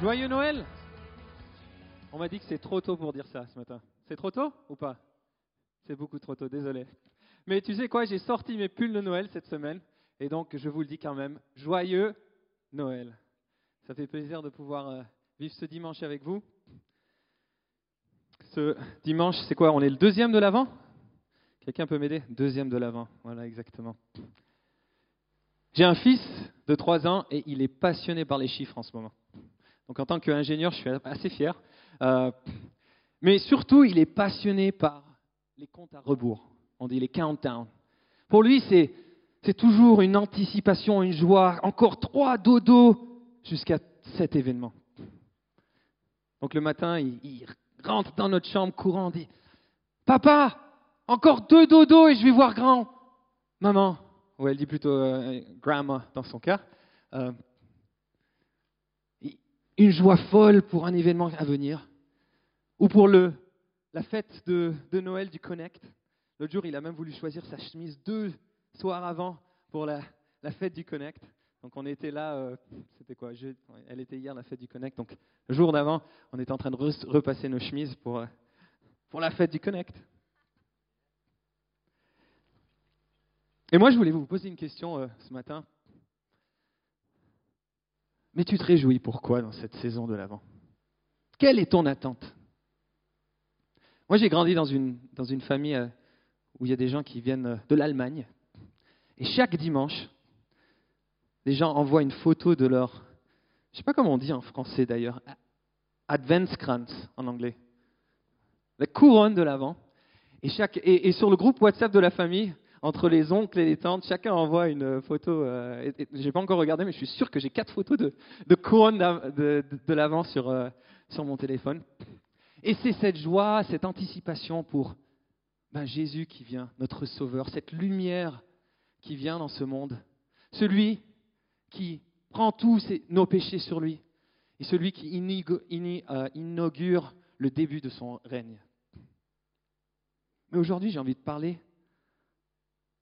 Joyeux Noël On m'a dit que c'est trop tôt pour dire ça ce matin. C'est trop tôt ou pas? C'est beaucoup trop tôt, désolé. Mais tu sais quoi, j'ai sorti mes pulls de Noël cette semaine et donc je vous le dis quand même, joyeux Noël. Ça fait plaisir de pouvoir euh, vivre ce dimanche avec vous. Ce dimanche, c'est quoi? On est le deuxième de l'avant Quelqu'un peut m'aider? Deuxième de l'avant, voilà exactement. J'ai un fils de 3 ans et il est passionné par les chiffres en ce moment. Donc en tant qu'ingénieur, je suis assez fier. Euh, mais surtout, il est passionné par les comptes à rebours. On dit les countdowns. Pour lui, c'est, c'est toujours une anticipation, une joie. Encore trois dodos jusqu'à cet événement. Donc le matin, il, il rentre dans notre chambre courant, dit Papa, encore deux dodos et je vais voir grand. Maman, ou elle dit plutôt euh, grandma dans son cas, euh, une joie folle pour un événement à venir, ou pour la fête de, Noël du Connect. L'autre jour, il a même voulu choisir sa chemise deux soirs avant pour la, fête du Connect. Donc on était là, euh, c'était quoi Elle était hier la fête du Connect. Donc le jour d'avant, on était en train de re, repasser nos chemises euh, pour la fête du Connect. Et moi, je voulais vous poser une question euh, ce matin. Mais tu te réjouis pourquoi dans cette saison de l'Avent? Quelle est ton attente? Moi, j'ai grandi dans une, dans une famille euh, où il y a des gens qui viennent euh, de l'Allemagne. Et chaque dimanche, les gens envoient une photo de leur, je ne sais pas comment on dit en français d'ailleurs, Adventskranz en anglais, la couronne de l'Avent. Et, chaque, et, et sur le groupe WhatsApp de la famille, entre les oncles et les tantes, chacun envoie une photo. Euh, je n'ai pas encore regardé, mais je suis sûr que j'ai quatre photos de, de couronne de, l'avant sur, euh, sur mon téléphone. Et c'est cette joie, cette anticipation pour ben, Jésus qui vient, notre Sauveur, cette lumière qui vient dans ce monde, celui qui prend tous nos péchés sur lui, et celui qui inaugure, inaugure le début de son règne. Mais aujourd'hui, j'ai envie de parler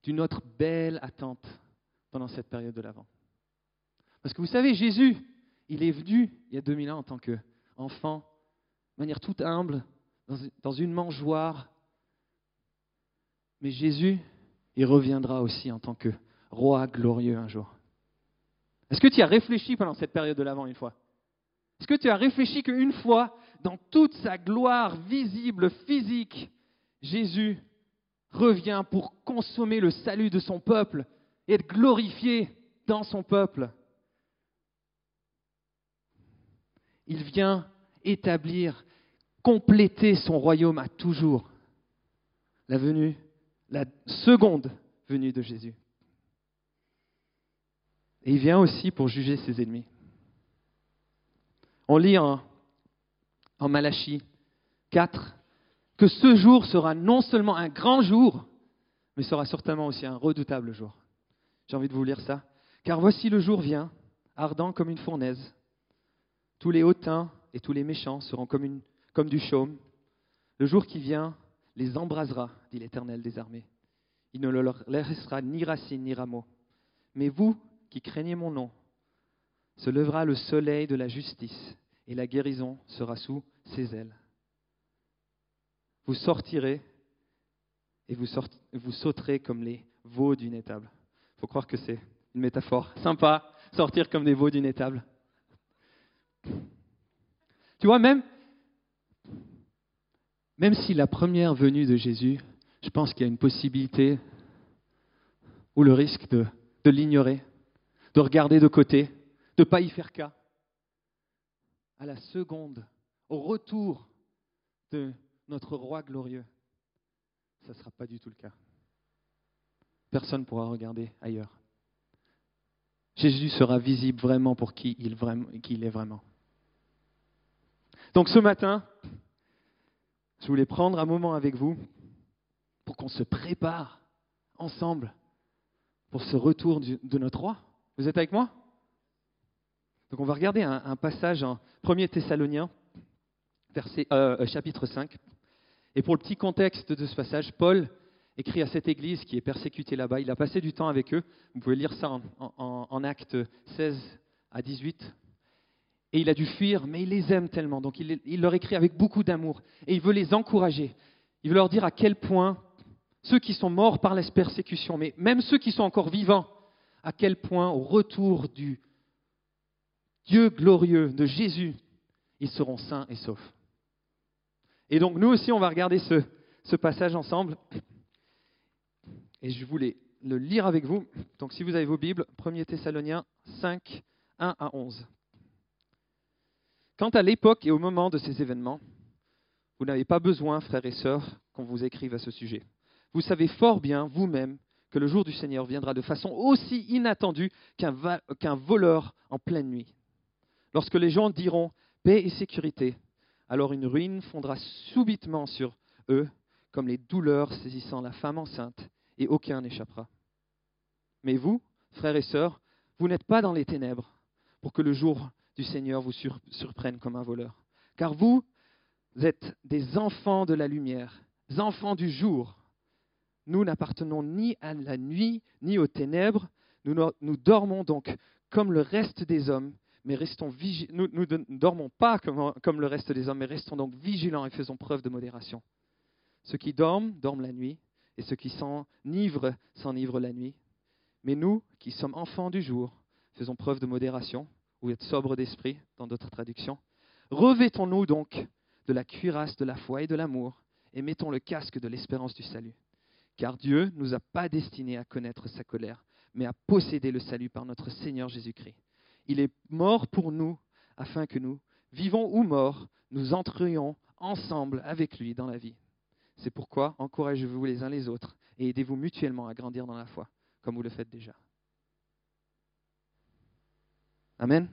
d'une autre belle attente pendant cette période de l'Avent. Parce que vous savez, Jésus, il est venu il y a 2000 ans en tant qu'enfant, de manière toute humble, dans une mangeoire. Mais Jésus, il reviendra aussi en tant que roi glorieux un jour. Est-ce que tu as réfléchi pendant cette période de l'Avent une fois? Est-ce que tu as réfléchi qu'une fois, dans toute sa gloire visible, physique, Jésus revient pour consommer le salut de son peuple et être glorifié dans son peuple. Il vient établir, compléter son royaume à toujours. La venue, la seconde venue de Jésus. Et il vient aussi pour juger ses ennemis. On lit en, en Malachie 4, ce jour sera non seulement un grand jour, mais sera certainement aussi un redoutable jour. J'ai envie de vous lire ça. Car voici le jour vient, ardent comme une fournaise. Tous les hautains et tous les méchants seront comme, comme du chaume. Le jour qui vient les embrasera, dit l'Éternel des armées. Il ne leur laissera ni racine ni rameau. Mais vous qui craignez mon nom, se lèvera le soleil de la justice, et la guérison sera sous ses ailes vous sortirez et vous, sauterez comme les veaux d'une étable. Il faut croire que c'est une métaphore sympa, sortir comme des veaux d'une étable. Tu vois, même, même si la première venue de Jésus, je pense qu'il y a une possibilité ou le risque de, de l'ignorer, de regarder de côté, de ne pas y faire cas. À la seconde, au retour de notre roi glorieux, ça ne sera pas du tout le cas. Personne ne pourra regarder ailleurs. Jésus sera visible vraiment pour qui il, est vraiment. Donc ce matin, je voulais prendre un moment avec vous pour qu'on se prépare ensemble pour ce retour de notre roi. Vous êtes avec moi? Donc on va regarder un, passage en 1er Thessaloniens, verset, euh, chapitre 5. Et pour le petit contexte de ce passage, Paul écrit à cette église qui est persécutée là-bas. Il a passé du temps avec eux. Vous pouvez lire ça en, actes 16 à 18. Et il a dû fuir, mais il les aime tellement. Donc il, leur écrit avec beaucoup d'amour. Et il veut les encourager. Il veut leur dire à quel point ceux qui sont morts par les persécutions, mais même ceux qui sont encore vivants, à quel point au retour du Dieu glorieux de Jésus, ils seront sains et saufs. Et donc nous aussi, on va regarder ce, passage ensemble. Et je voulais le lire avec vous. Donc si vous avez vos Bibles, 1er Thessaloniens 5, 1 à 11. Quant à l'époque et au moment de ces événements, vous n'avez pas besoin, frères et sœurs, qu'on vous écrive à ce sujet. Vous savez fort bien, vous-même, que le jour du Seigneur viendra de façon aussi inattendue qu'un voleur en pleine nuit. Lorsque les gens diront paix et sécurité, alors une ruine fondra subitement sur eux, comme les douleurs saisissant la femme enceinte, et aucun n'échappera. Mais vous, frères et sœurs, vous n'êtes pas dans les ténèbres, pour que le jour du Seigneur vous surprenne comme un voleur. Car vous êtes des enfants de la lumière, enfants du jour. Nous n'appartenons ni à la nuit, ni aux ténèbres. Nous, dormons donc comme le reste des hommes, mais restons nous, ne dormons pas comme, comme le reste des hommes, mais restons donc vigilants et faisons preuve de modération. Ceux qui dorment, dorment la nuit, et ceux qui s'enivrent, s'enivrent la nuit. Mais nous, qui sommes enfants du jour, faisons preuve de modération, ou être sobres d'esprit, dans d'autres traductions. Revêtons-nous donc de la cuirasse de la foi et de l'amour, et mettons le casque de l'espérance du salut. Car Dieu ne nous a pas destinés à connaître sa colère, mais à posséder le salut par notre Seigneur Jésus-Christ. Il est mort pour nous, afin que nous, vivons ou morts, nous entrions ensemble avec lui dans la vie. C'est pourquoi encouragez-vous les uns les autres et aidez-vous mutuellement à grandir dans la foi, comme vous le faites déjà. Amen.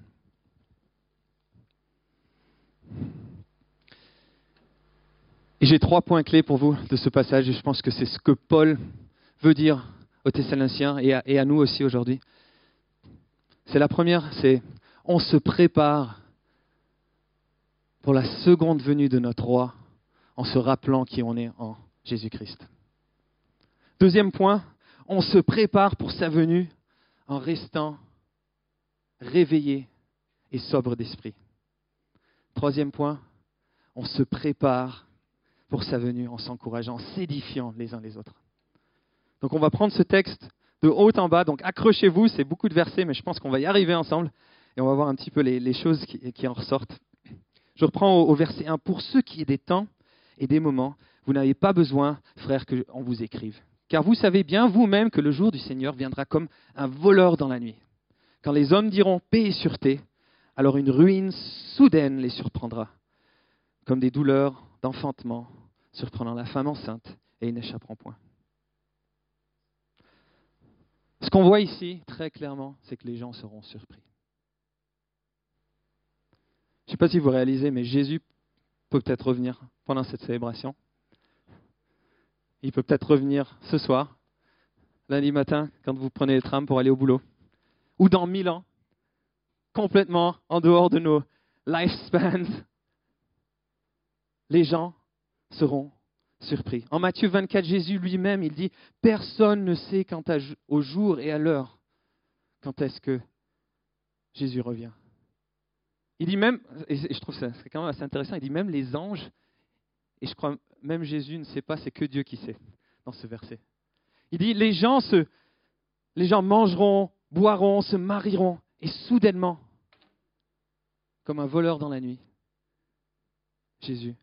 J'ai trois points clés pour vous de ce passage, et je pense que c'est ce que Paul veut dire aux Thessaloniciens et à nous aussi aujourd'hui. C'est la première, c'est on se prépare pour la seconde venue de notre roi en se rappelant qui on est en Jésus-Christ. Deuxième point, on se prépare pour sa venue en restant réveillé et sobre d'esprit. Troisième point, on se prépare pour sa venue en s'encourageant, en s'édifiant les uns les autres. Donc on va prendre ce texte de haut en bas, donc accrochez-vous, c'est beaucoup de versets, mais je pense qu'on va y arriver ensemble et on va voir un petit peu les, choses qui, en ressortent. Je reprends au, verset 1. Pour ceux qui est des temps et des moments, vous n'avez pas besoin, frères, qu'on vous écrive. Car vous savez bien vous-même que le jour du Seigneur viendra comme un voleur dans la nuit. Quand les hommes diront paix et sûreté, alors une ruine soudaine les surprendra, comme des douleurs d'enfantement surprenant la femme enceinte, et ils n'échapperont point. Ce qu'on voit ici, très clairement, c'est que les gens seront surpris. Je ne sais pas si vous réalisez, mais Jésus peut peut-être revenir pendant cette célébration. Il peut peut-être revenir ce soir, lundi matin, quand vous prenez le tram pour aller au boulot ou dans mille ans, complètement en dehors de nos lifespans, les gens seront surpris. En Matthieu 24, Jésus lui-même, il dit, personne ne sait quant au jour et à l'heure quand est-ce que Jésus revient. Il dit même, et je trouve ça c'est quand même assez intéressant, il dit même les anges, et je crois même Jésus ne sait pas, c'est que Dieu qui sait dans ce verset. Il dit, les gens, se, les gens mangeront, boiront, se marieront, et soudainement, comme un voleur dans la nuit, Jésus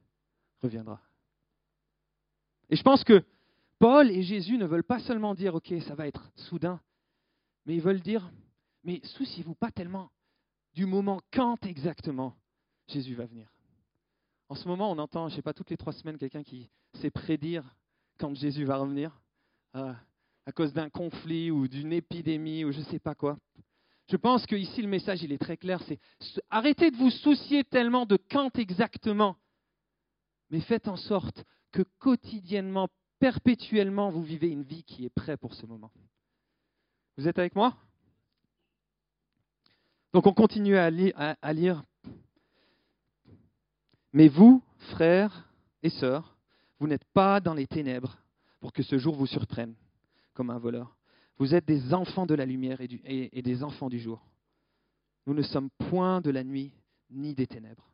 reviendra. Et je pense que Paul et Jésus ne veulent pas seulement dire, OK, ça va être soudain, mais ils veulent dire, mais souciez-vous pas tellement du moment quand exactement Jésus va venir. En ce moment, on entend, je ne sais pas, toutes les trois semaines, quelqu'un qui sait prédire quand Jésus va revenir. Euh, à cause d'un conflit ou d'une épidémie ou je ne sais pas quoi. Je pense que ici le message il est très clair, c'est arrêtez de vous soucier tellement de quand exactement, mais faites en sorte que quotidiennement, perpétuellement, vous vivez une vie qui est prête pour ce moment. Vous êtes avec moi? Donc on continue à, à lire. Mais vous, frères et sœurs, vous n'êtes pas dans les ténèbres pour que ce jour vous surprenne comme un voleur. Vous êtes des enfants de la lumière et, des enfants du jour. Nous ne sommes point de la nuit ni des ténèbres.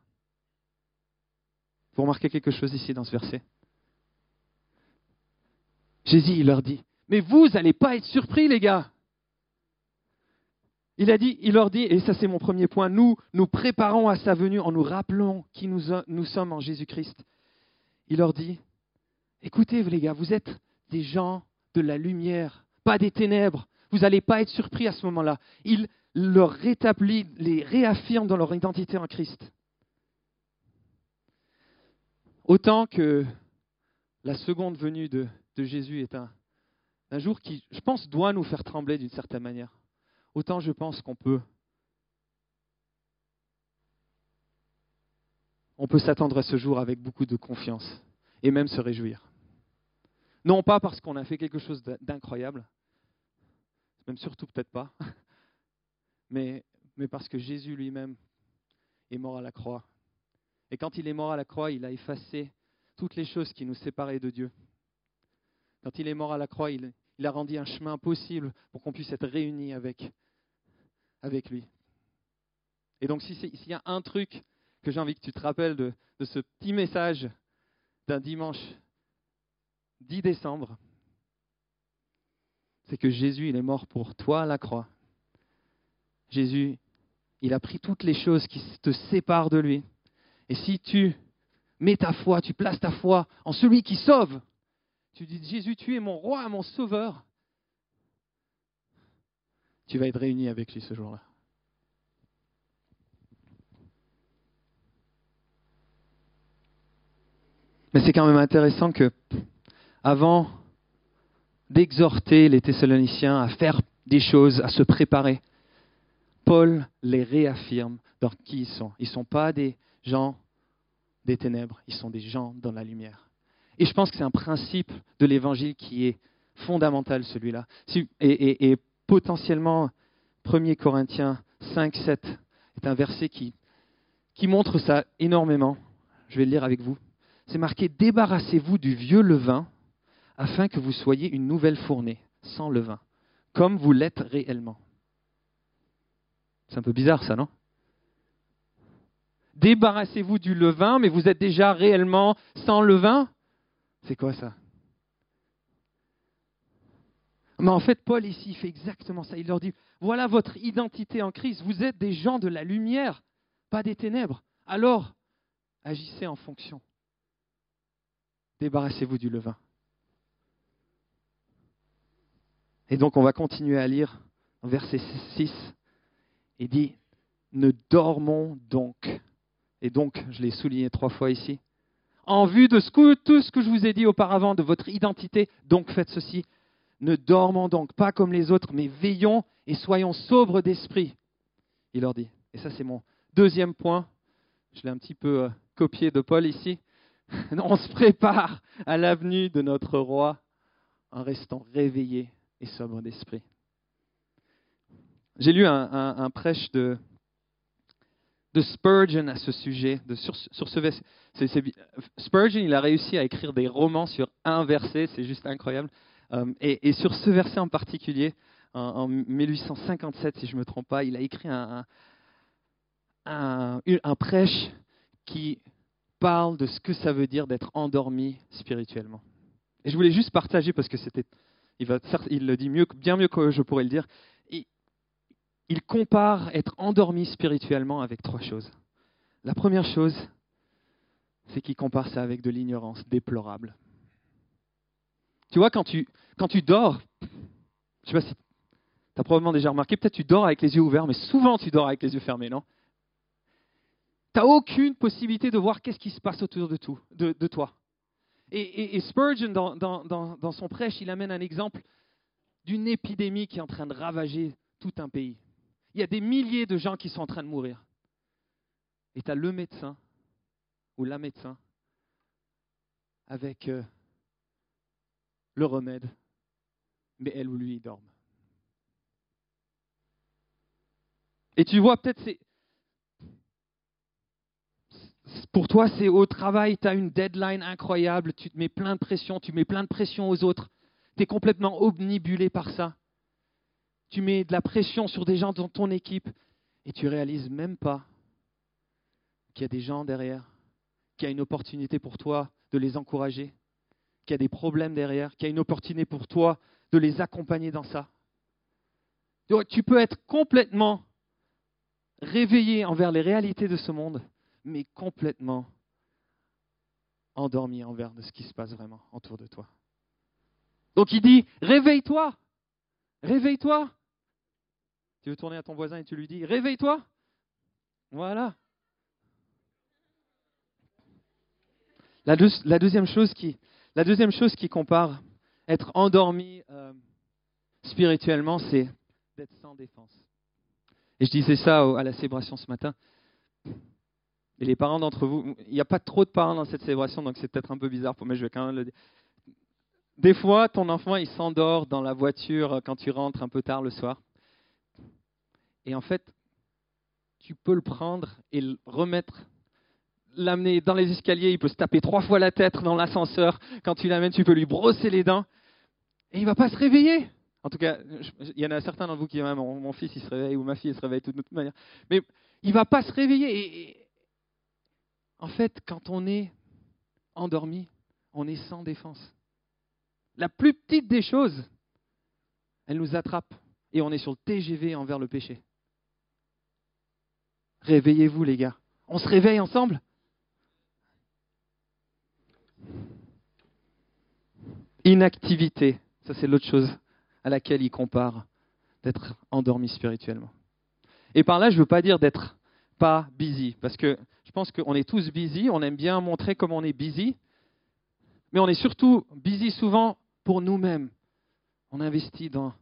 Vous remarquez quelque chose ici dans ce verset? Jésus, il leur dit, mais vous n'allez pas être surpris, les gars. Il a dit, il leur dit, et ça c'est mon premier point, nous nous préparons à sa venue en nous rappelant qui nous, sommes en Jésus-Christ. Il leur dit, écoutez les gars, vous êtes des gens de la lumière, pas des ténèbres. Vous n'allez pas être surpris à ce moment-là. Il leur rétablit, les réaffirme dans leur identité en Christ. Autant que la seconde venue de, Jésus est un, jour qui, je pense, doit nous faire trembler d'une certaine manière, autant je pense qu'on peut on peut s'attendre à ce jour avec beaucoup de confiance et même se réjouir. Non pas parce qu'on a fait quelque chose d'incroyable, même surtout peut-être pas, mais parce que Jésus lui-même est mort à la croix. Et quand il est mort à la croix, il a effacé toutes les choses qui nous séparaient de Dieu. Quand il est mort à la croix, il, a rendu un chemin possible pour qu'on puisse être réunis avec, avec lui. Et donc s'il y a un truc que j'ai envie que tu te rappelles de, de ce petit message d'un dimanche 10 décembre, c'est que Jésus, il est mort pour toi à la croix. Jésus, il a pris toutes les choses qui te séparent de lui. Et si tu mets ta foi, tu places ta foi en celui qui sauve, tu dis Jésus, tu es mon roi, mon sauveur, tu vas être réuni avec lui ce jour-là. Mais c'est quand même intéressant que, avant d'exhorter les Thessaloniciens à faire des choses, à se préparer, Paul les réaffirme dans qui ils sont. Ils ne sont pas des gens des ténèbres, ils sont des gens dans la lumière. Et je pense que c'est un principe de l'évangile qui est fondamental, celui-là. Et, potentiellement, 1 Corinthiens 5, 7 est un verset qui, qui montre ça énormément. Je vais le lire avec vous c'est marqué Débarrassez-vous du vieux levain afin que vous soyez une nouvelle fournée, sans levain, comme vous l'êtes réellement. C'est un peu bizarre ça, non Débarrassez-vous du levain, mais vous êtes déjà réellement sans levain? C'est quoi ça mais en fait, Paul ici fait exactement ça. Il leur dit, voilà votre identité en Christ. Vous êtes des gens de la lumière, pas des ténèbres. Alors, agissez en fonction débarrassez-vous du levain. Et donc on va continuer à lire verset 6. Il dit, ne dormons donc. Et donc, je l'ai souligné trois fois ici. En vue de tout ce que je vous ai dit auparavant de votre identité, donc faites ceci. Ne dormons donc pas comme les autres, mais veillons et soyons sobres d'esprit. Il leur dit. Et ça, c'est mon deuxième point. Je l'ai un petit peu euh, copié de Paul ici. On se prépare à l'avenue de notre roi en restant réveillé et sobre d'esprit. J'ai lu un, prêche de, de Spurgeon à ce sujet, sur, ce. Spurgeon, il a réussi à écrire des romans sur un verset, c'est juste incroyable. Euh, et, sur ce verset en particulier, en, 1857, si je ne me trompe pas, il a écrit un, prêche qui parle de ce que ça veut dire d'être endormi spirituellement. Et je voulais juste partager parce que c'était, il, il le dit mieux, bien mieux que je pourrais le dire. Il, compare être endormi spirituellement avec trois choses. La première chose, c'est qu'il compare ça avec de l'ignorance déplorable. Tu vois, quand tu, quand tu dors, je sais pas si tu as probablement déjà remarqué, peut-être tu dors avec les yeux ouverts, mais souvent tu dors avec les yeux fermés, non? Tu n'as aucune possibilité de voir qu'est-ce qui se passe autour de, tout, de, toi. Et, Spurgeon, dans, dans, son prêche, il amène un exemple d'une épidémie qui est en train de ravager tout un pays. Il y a des milliers de gens qui sont en train de mourir. Et tu as le médecin ou la médecin avec euh, le remède, mais elle ou lui, ils dorment. Et tu vois, peut-être c'est pour toi, c'est au travail, tu as une deadline incroyable, tu te mets plein de pression, tu mets plein de pression aux autres. Tu es complètement omnibulé par ça. Tu mets de la pression sur des gens dans ton équipe et tu réalises même pas qu'il y a des gens derrière, qu'il y a une opportunité pour toi de les encourager, qu'il y a des problèmes derrière, qu'il y a une opportunité pour toi de les accompagner dans ça. Tu peux être complètement réveillé envers les réalités de ce monde, mais complètement endormi envers de ce qui se passe vraiment autour de toi. Donc il dit, réveille-toi, réveille-toi. Tu veux tourner à ton voisin et tu lui dis, réveille-toi. Voilà. La, deuxième chose qui, la deuxième chose qui compare être endormi euh, spirituellement, c'est d'être sans défense. Et je disais ça à la célébration ce matin. Et les parents d'entre vous, il n'y a pas trop de parents dans cette célébration, donc c'est peut-être un peu bizarre pour moi, je vais quand même le dire. Des fois, ton enfant, il s'endort dans la voiture quand tu rentres un peu tard le soir. Et en fait, tu peux le prendre et le remettre, l'amener dans les escaliers, il peut se taper trois fois la tête dans l'ascenseur. Quand tu l'amènes, tu peux lui brosser les dents. Et il va pas se réveiller. En tout cas, il y en a certains d'entre vous qui disent ah, mon, fils il se réveille ou ma fille se réveille de toute manière. Mais il va pas se réveiller. Et, en fait, quand on est endormi, on est sans défense. La plus petite des choses, elle nous attrape et on est sur le TGV envers le péché. Réveillez-vous les gars. On se réveille ensemble? Inactivité, ça c'est l'autre chose à laquelle il compare d'être endormi spirituellement. Et par là, je ne veux pas dire d'être pas busy, parce que je pense qu'on est tous busy, on aime bien montrer comment on est busy, mais on est surtout busy souvent pour nous-mêmes. On investit dans,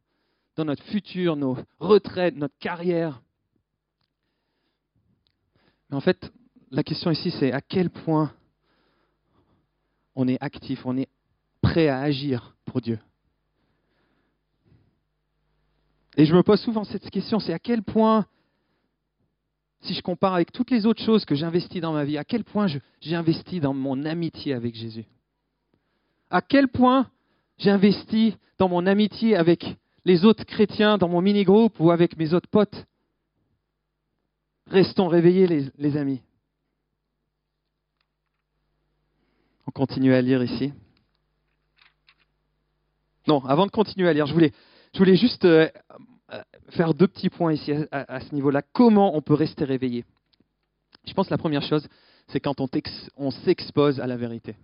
dans notre futur, nos retraites, notre carrière. En fait, la question ici, c'est à quel point on est actif, on est prêt à agir pour Dieu. Et je me pose souvent cette question, c'est à quel point, si je compare avec toutes les autres choses que j'investis dans ma vie, à quel point j'ai investi dans mon amitié avec Jésus? À quel point j'investis dans mon amitié avec les autres chrétiens, dans mon mini-groupe ou avec mes autres potes? Restons réveillés, les, amis. On continue à lire ici. Non, avant de continuer à lire, je voulais je voulais juste euh, euh, faire deux petits points ici à, ce niveau-là. Comment on peut rester réveillé? Je pense que la première chose, c'est quand on, s'expose à la vérité.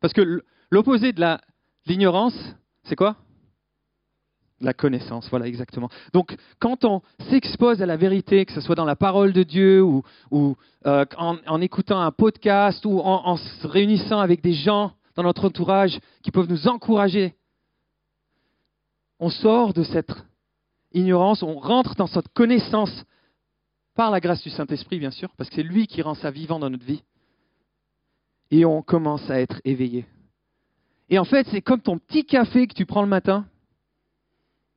Parce que l'opposé de l'ignorance, c'est quoi? La connaissance, voilà exactement. Donc quand on s'expose à la vérité, que ce soit dans la parole de Dieu ou, euh, en, écoutant un podcast ou en se réunissant avec des gens dans notre entourage qui peuvent nous encourager on sort de cette ignorance, on rentre dans cette connaissance par la grâce du Saint-Esprit, bien sûr, parce que c'est lui qui rend ça vivant dans notre vie. Et on commence à être éveillé. Et en fait, c'est comme ton petit café que tu prends le matin.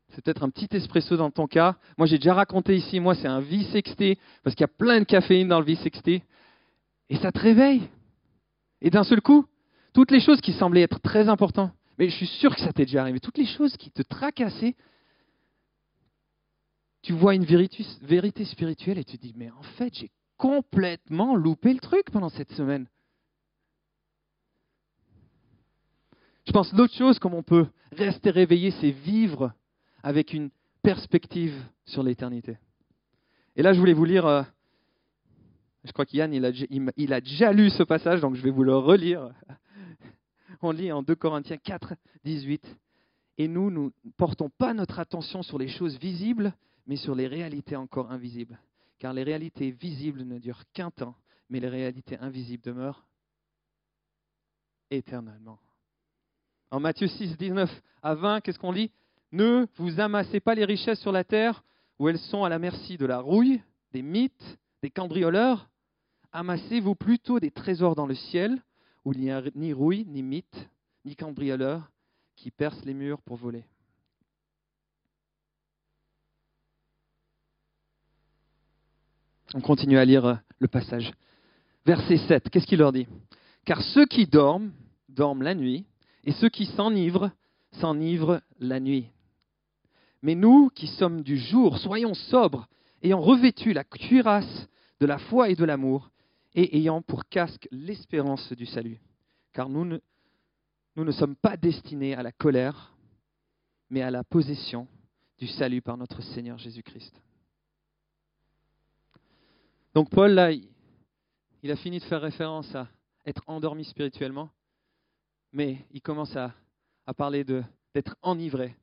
C'est peut-être un petit espresso dans ton cas. Moi, j'ai déjà raconté ici, moi, c'est un V60, parce qu'il y a plein de caféine dans le V60. Et ça te réveille. Et d'un seul coup, toutes les choses qui semblaient être très importantes, mais je suis sûr que ça t'est déjà arrivé. Toutes les choses qui te tracassaient, tu vois une vérité, spirituelle et tu te dis, mais en fait, j'ai complètement loupé le truc pendant cette semaine. Je pense l'autre chose, comme on peut rester réveillé, c'est vivre avec une perspective sur l'éternité. Et là, je voulais vous lire, euh, je crois qu'Yann, il a, a déjà lu ce passage, donc je vais vous le relire on lit en 2 Corinthiens 4, 18. Et nous, nous ne portons pas notre attention sur les choses visibles, mais sur les réalités encore invisibles. Car les réalités visibles ne durent qu'un temps, mais les réalités invisibles demeurent éternellement. En Matthieu 6, 19 à 20, qu'est-ce qu'on lit? Ne vous amassez pas les richesses sur la terre, où elles sont à la merci de la rouille, des mythes, des cambrioleurs. Amassez-vous plutôt des trésors dans le ciel, où il n'y a ni rouille, ni mythe, ni cambrioleur qui perce les murs pour voler. On continue à lire euh, le passage. Verset 7, qu'est-ce qu'il leur dit? Car ceux qui dorment, dorment la nuit, et ceux qui s'enivrent, s'enivrent la nuit. Mais nous qui sommes du jour, soyons sobres, ayant revêtu la cuirasse de la foi et de l'amour, et ayant pour casque l'espérance du salut. Car nous ne, sommes pas destinés à la colère, mais à la possession du salut par notre Seigneur Jésus-Christ. Donc Paul, là, il a fini de faire référence à être endormi spirituellement, mais il commence à parler d'être enivré.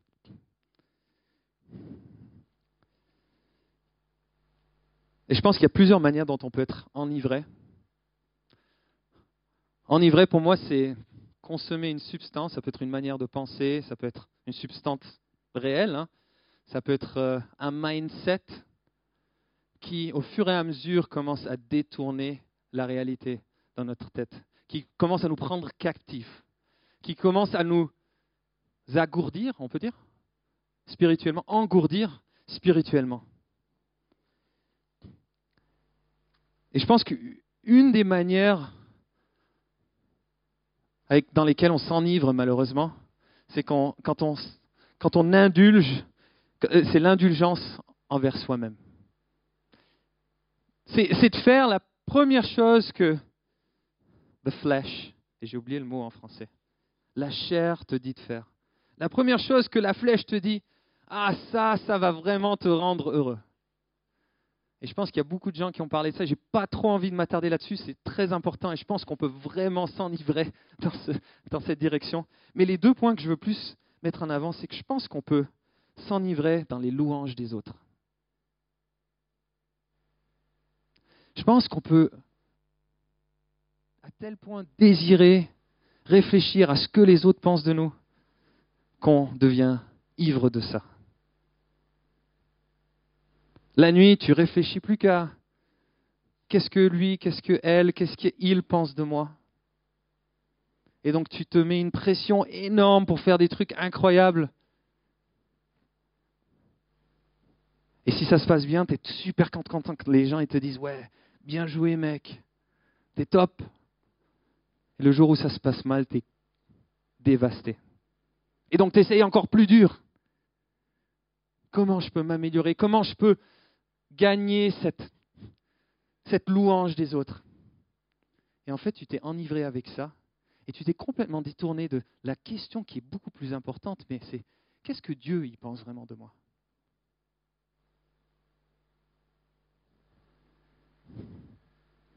Et je pense qu'il y a plusieurs manières dont on peut être enivré. Enivré, pour moi, c'est consommer une substance. Ça peut être une manière de penser, ça peut être une substance réelle, hein. ça peut être euh, un mindset qui, au fur et à mesure, commence à détourner la réalité dans notre tête, qui commence à nous prendre captifs, qui commence à nous agourdir, on peut dire, spirituellement, engourdir spirituellement. Et je pense qu'une des manières dans lesquelles on s'enivre malheureusement, c'est quand, quand, on, quand on indulge, euh, c'est l'indulgence envers soi-même. C'est de faire la première chose que the flesh, et j'ai oublié le mot en français, la chair te dit de faire. La première chose que la flèche te dit, ah ça, ça va vraiment te rendre heureux. Et je pense qu'il y a beaucoup de gens qui ont parlé de ça. J'ai pas trop envie de m'attarder là-dessus. C'est très important et je pense qu'on peut vraiment s'enivrer dans, dans cette direction. Mais les deux points que je veux plus mettre en avant, c'est que je pense qu'on peut s'enivrer dans les louanges des autres. Je pense qu'on peut à tel point désirer réfléchir à ce que les autres pensent de nous qu'on devient ivre de ça. La nuit, tu réfléchis plus qu'à qu'est-ce que lui, qu'est-ce que elle, qu'est-ce qu'il pense de moi. Et donc tu te mets une pression énorme pour faire des trucs incroyables. Et si ça se passe bien, tu es super content que les gens te disent Ouais, bien joué mec, t'es top. Et le jour où ça se passe mal, tu dévasté. Et donc tu essayes encore plus dur. Comment je peux m'améliorer? Comment je peux gagner cette, cette louange des autres. Et en fait, tu t'es enivré avec ça et tu t'es complètement détourné de la question qui est beaucoup plus importante, mais c'est qu'est-ce que Dieu y pense vraiment de moi?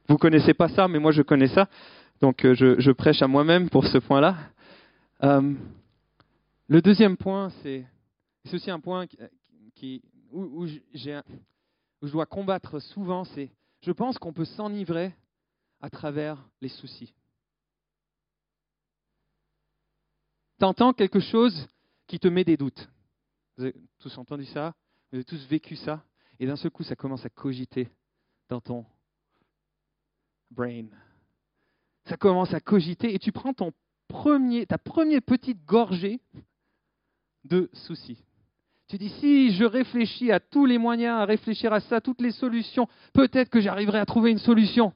Vous connaissez pas ça, mais moi je connais ça, donc euh, je, prêche à moi-même pour ce point-là. Euh, le deuxième point, c'est aussi un point qui, où, où j'ai je dois combattre souvent, c'est je pense qu'on peut s'enivrer à travers les soucis. Tu entends quelque chose qui te met des doutes. Vous avez tous entendu ça? Vous avez tous vécu ça? Et d'un seul coup, ça commence à cogiter dans ton brain. Ça commence à cogiter et tu prends ton premier, ta première petite gorgée de soucis. Tu dis, si je réfléchis à tous les moyens, à réfléchir à ça, toutes les solutions, peut-être que j'arriverai à trouver une solution.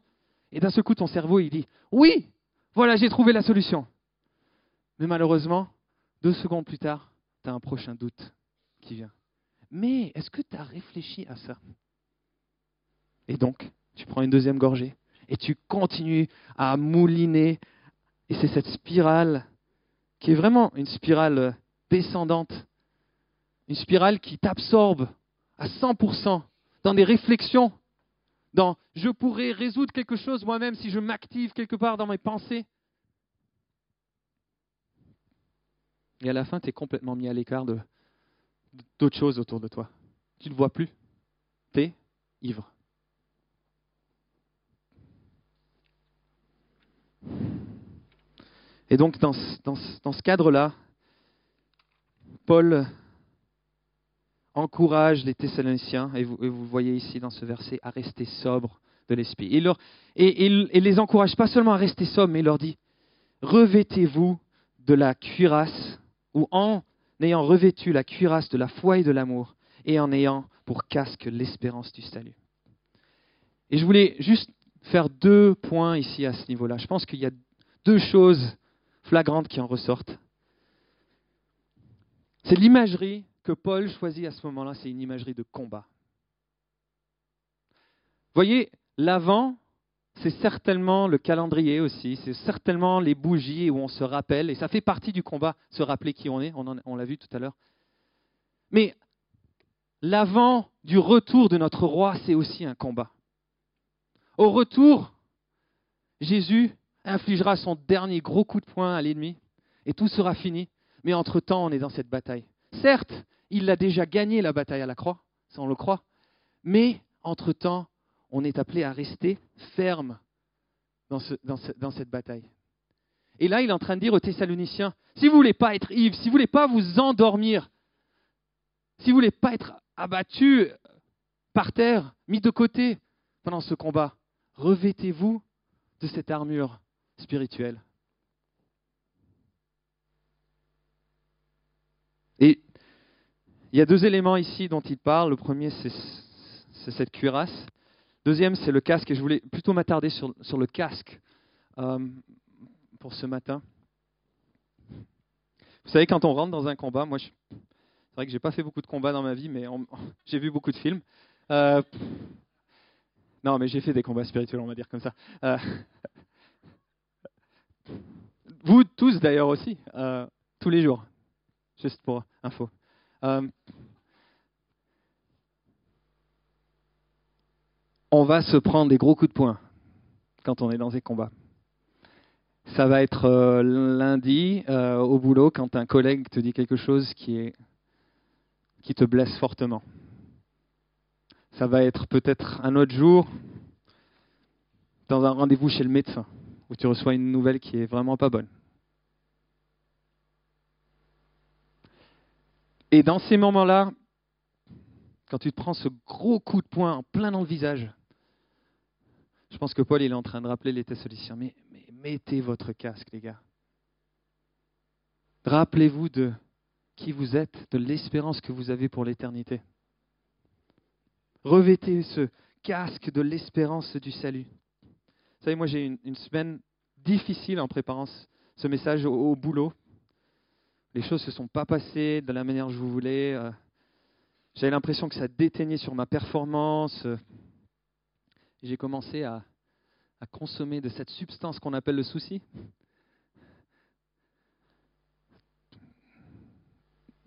Et d'un seul coup, ton cerveau, il dit, oui, voilà, j'ai trouvé la solution. Mais malheureusement, deux secondes plus tard, tu as un prochain doute qui vient. Mais est-ce que tu as réfléchi à ça? Et donc, tu prends une deuxième gorgée et tu continues à mouliner. Et c'est cette spirale qui est vraiment une spirale descendante une spirale qui t'absorbe à 100% dans des réflexions, dans je pourrais résoudre quelque chose moi-même si je m'active quelque part dans mes pensées. Et à la fin, tu es complètement mis à l'écart de, d'autres choses autour de toi. Tu ne vois plus. Tu es ivre. Et donc, dans, ce cadre-là, Paul encourage les Thessaloniciens, et vous, voyez ici dans ce verset, à rester sobres de l'esprit. Et, il et, les encourage pas seulement à rester sobres, mais il leur dit, revêtez-vous de la cuirasse, ou en ayant revêtu la cuirasse de la foi et de l'amour, et en ayant pour casque l'espérance du salut. Et je voulais juste faire deux points ici à ce niveau-là. Je pense qu'il y a deux choses flagrantes qui en ressortent. C'est l'imagerie que Paul choisit à ce moment-là, c'est une imagerie de combat. Voyez, l'avant, c'est certainement le calendrier aussi, c'est certainement les bougies où on se rappelle, et ça fait partie du combat, se rappeler qui on est, on, l'a vu tout à l'heure. Mais l'avant du retour de notre roi, c'est aussi un combat. Au retour, Jésus infligera son dernier gros coup de poing à l'ennemi, et tout sera fini. Mais entre-temps, on est dans cette bataille. Certes, il a déjà gagné la bataille à la croix, ça on le croit, mais entre-temps, on est appelé à rester ferme dans, cette bataille. Et là, il est en train de dire aux Thessaloniciens, si vous ne voulez pas être ivre, si vous ne voulez pas vous endormir, si vous ne voulez pas être abattu par terre, mis de côté pendant ce combat, revêtez-vous de cette armure spirituelle. Et il y a deux éléments ici dont il parle. Le premier, c'est cette cuirasse. Deuxième, c'est le casque, et je voulais plutôt m'attarder sur, le casque euh, pour ce matin. Vous savez, quand on rentre dans un combat, moi, c'est vrai que j'ai pas fait beaucoup de combats dans ma vie, mais j'ai vu beaucoup de films. Euh, non, mais j'ai fait des combats spirituels, on va dire comme ça. Euh, vous tous d'ailleurs aussi, tous les jours, juste pour info. On va se prendre des gros coups de poing quand on est dans des combats. Ça va être euh, lundi euh, au boulot quand un collègue te dit quelque chose qui, qui te blesse fortement. Ça va être peut-être un autre jour dans un rendez-vous chez le médecin où tu reçois une nouvelle qui est vraiment pas bonne. Et dans ces moments-là, quand tu te prends ce gros coup de poing en plein dans le visage, je pense que Paul est en train de rappeler les Thessaloniciens. Mais, mais mettez votre casque, les gars. Rappelez-vous de qui vous êtes, de l'espérance que vous avez pour l'éternité. Revêtez ce casque de l'espérance du salut. Vous savez, moi j'ai une, une, semaine difficile en préparant ce message au, boulot. Les choses ne se sont pas passées de la manière que je voulais. Euh, j'avais l'impression que ça déteignait sur ma performance j'ai commencé à, consommer de cette substance qu'on appelle le souci.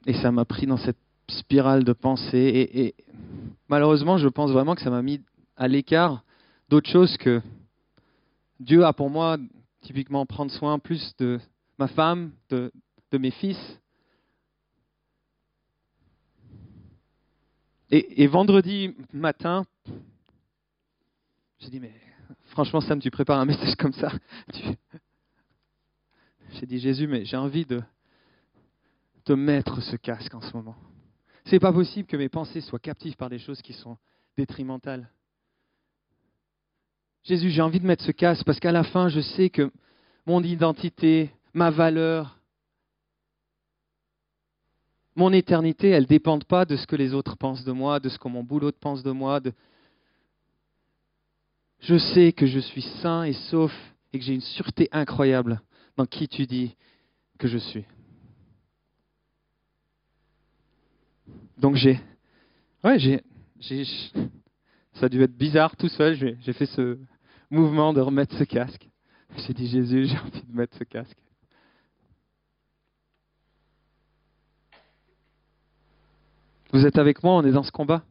Et ça m'a pris dans cette spirale de pensée. Et, et, malheureusement, je pense vraiment que ça m'a mis à l'écart d'autres choses que Dieu a pour moi, typiquement prendre soin plus de ma femme, de, mes fils. Et, et vendredi matin, j'ai dit, mais franchement, Sam, tu prépares un message comme ça. J'ai dit, Jésus, mais j'ai envie de te mettre ce casque en ce moment. C'est pas possible que mes pensées soient captives par des choses qui sont détrimentales. Jésus, j'ai envie de mettre ce casque parce qu'à la fin, je sais que mon identité, ma valeur, mon éternité, elles ne dépendent pas de ce que les autres pensent de moi, de ce que mon boulot pense de moi, je sais que je suis sain et sauf et que j'ai une sûreté incroyable dans qui tu dis que je suis. Donc j'ai, ouais, j'ai, ça a dû être bizarre tout seul. J'ai fait ce mouvement de remettre ce casque. J'ai dit Jésus, j'ai envie de mettre ce casque. Vous êtes avec moi, on est dans ce combat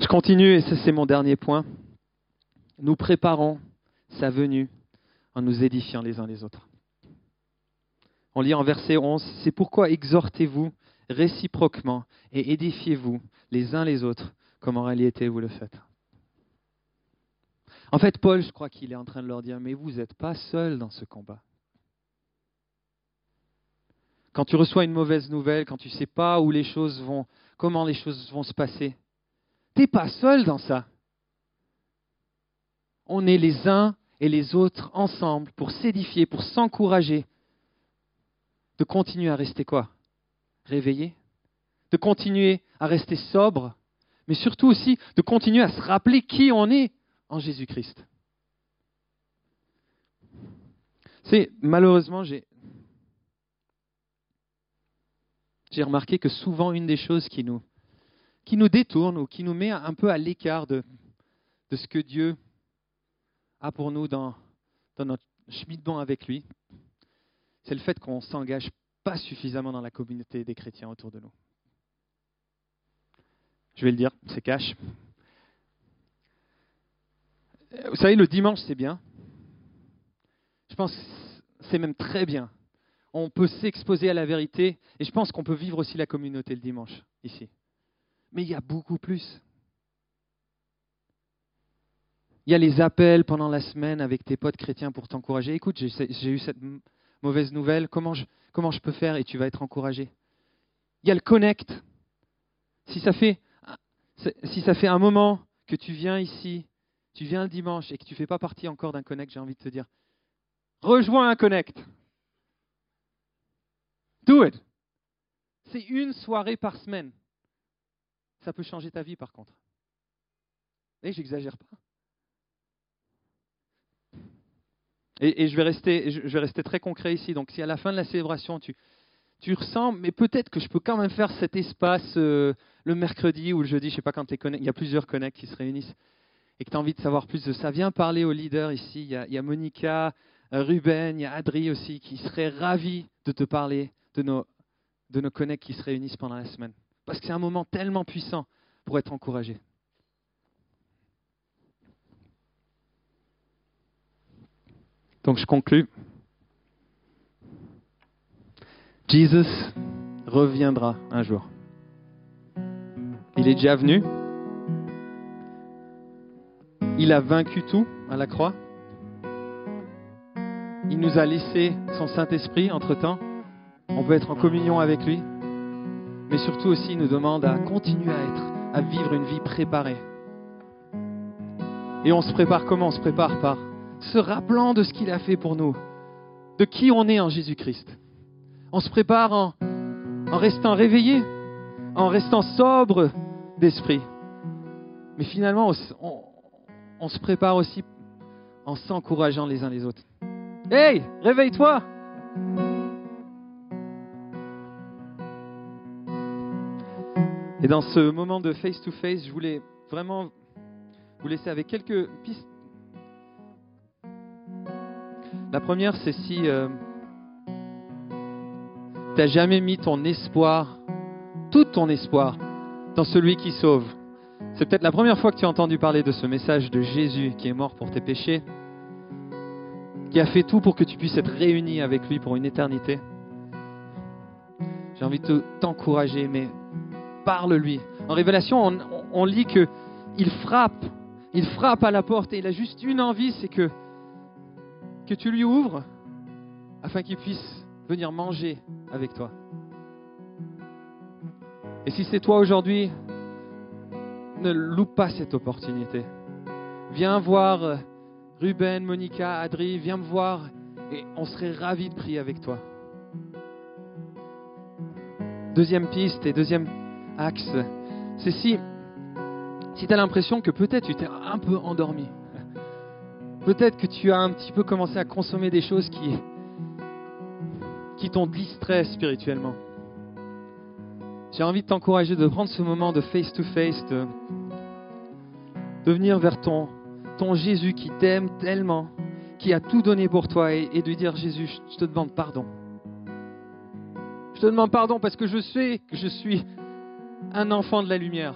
Je continue, et c'est mon dernier point. Nous préparons sa venue en nous édifiant les uns les autres. On lit en verset 11, C'est pourquoi exhortez-vous réciproquement et édifiez-vous les uns les autres, comme en réalité vous le faites. En fait, Paul, je crois qu'il est en train de leur dire, mais vous n'êtes pas seuls dans ce combat. Quand tu reçois une mauvaise nouvelle, quand tu ne sais pas où les choses vont, comment les choses vont se passer, tu n'es pas seul dans ça. On est les uns et les autres ensemble pour s'édifier, pour s'encourager, de continuer à rester quoi? Réveillé De continuer à rester sobre, mais surtout aussi de continuer à se rappeler qui on est en Jésus-Christ. C'est malheureusement, j'ai j'ai remarqué que souvent une des choses qui nous qui nous détourne ou qui nous met un peu à l'écart de, de ce que Dieu a pour nous dans, dans notre cheminement avec lui, c'est le fait qu'on ne s'engage pas suffisamment dans la communauté des chrétiens autour de nous. Je vais le dire, c'est cash. Vous savez, le dimanche, c'est bien. Je pense que c'est même très bien. On peut s'exposer à la vérité et je pense qu'on peut vivre aussi la communauté le dimanche, ici. Mais il y a beaucoup plus. Il y a les appels pendant la semaine avec tes potes chrétiens pour t'encourager. Écoute, j'ai eu cette mauvaise nouvelle, comment je, peux faire et tu vas être encouragé? Il y a le connect. Si ça fait, si ça fait un moment que tu viens ici, tu viens le dimanche et que tu ne fais pas partie encore d'un connect, j'ai envie de te dire, rejoins un connect. Do it. C'est une soirée par semaine. Ça peut changer ta vie par contre. Et j'exagère pas. Et, je, vais rester, je vais rester très concret ici. Donc, si à la fin de la célébration, tu, tu ressens, mais peut-être que je peux quand même faire cet espace euh, le mercredi ou le jeudi, je ne sais pas quand tu il y a plusieurs connects qui se réunissent, et que tu as envie de savoir plus de ça, viens parler aux leaders ici. Il y a, il y a Monica, euh, Ruben, il y a Adri aussi, qui seraient ravis de te parler de nos, de connects qui se réunissent pendant la semaine. Parce que c'est un moment tellement puissant pour être encouragé. Donc je conclus. Jesus reviendra un jour. Il est déjà venu. Il a vaincu tout à la croix. Il nous a laissé son Saint-Esprit entre-temps. On peut être en communion avec lui. Mais surtout aussi, il nous demande à continuer à être, à vivre une vie préparée. Et on se prépare comment? On se prépare par se rappelant de ce qu'il a fait pour nous, de qui on est en Jésus-Christ. On se prépare en, restant réveillé, en restant sobre d'esprit. Mais finalement, on, se prépare aussi en s'encourageant les uns les autres. Hey, réveille-toi Et dans ce moment de face-to-face, je voulais vraiment vous laisser avec quelques pistes la première, c'est si euh, tu n'as jamais mis ton espoir, tout ton espoir, dans celui qui sauve. C'est peut-être la première fois que tu as entendu parler de ce message de Jésus qui est mort pour tes péchés, qui a fait tout pour que tu puisses être réuni avec lui pour une éternité. J'ai envie de t'encourager, mais parle-lui. En Révélation, on, lit que il frappe, il frappe à la porte et il a juste une envie, c'est que que tu lui ouvres afin qu'il puisse venir manger avec toi. Et si c'est toi aujourd'hui, ne loupe pas cette opportunité. Viens voir Ruben, Monica, Adri, viens me voir et on serait ravis de prier avec toi. Deuxième piste et deuxième axe, c'est si, tu as l'impression que peut-être tu t'es un peu endormi, Peut-être que tu as un petit peu commencé à consommer des choses qui, qui t'ont distrait spirituellement. J'ai envie de t'encourager de prendre ce moment de face-to-face, de, venir vers ton, ton Jésus qui t'aime tellement, qui a tout donné pour toi et, et de dire Jésus, je te demande pardon. Je te demande pardon parce que je sais que je suis un enfant de la lumière.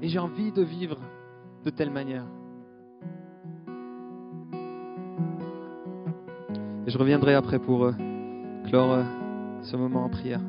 Et j'ai envie de vivre de telle manière. Et je reviendrai après pour euh, clore euh, ce moment en prière.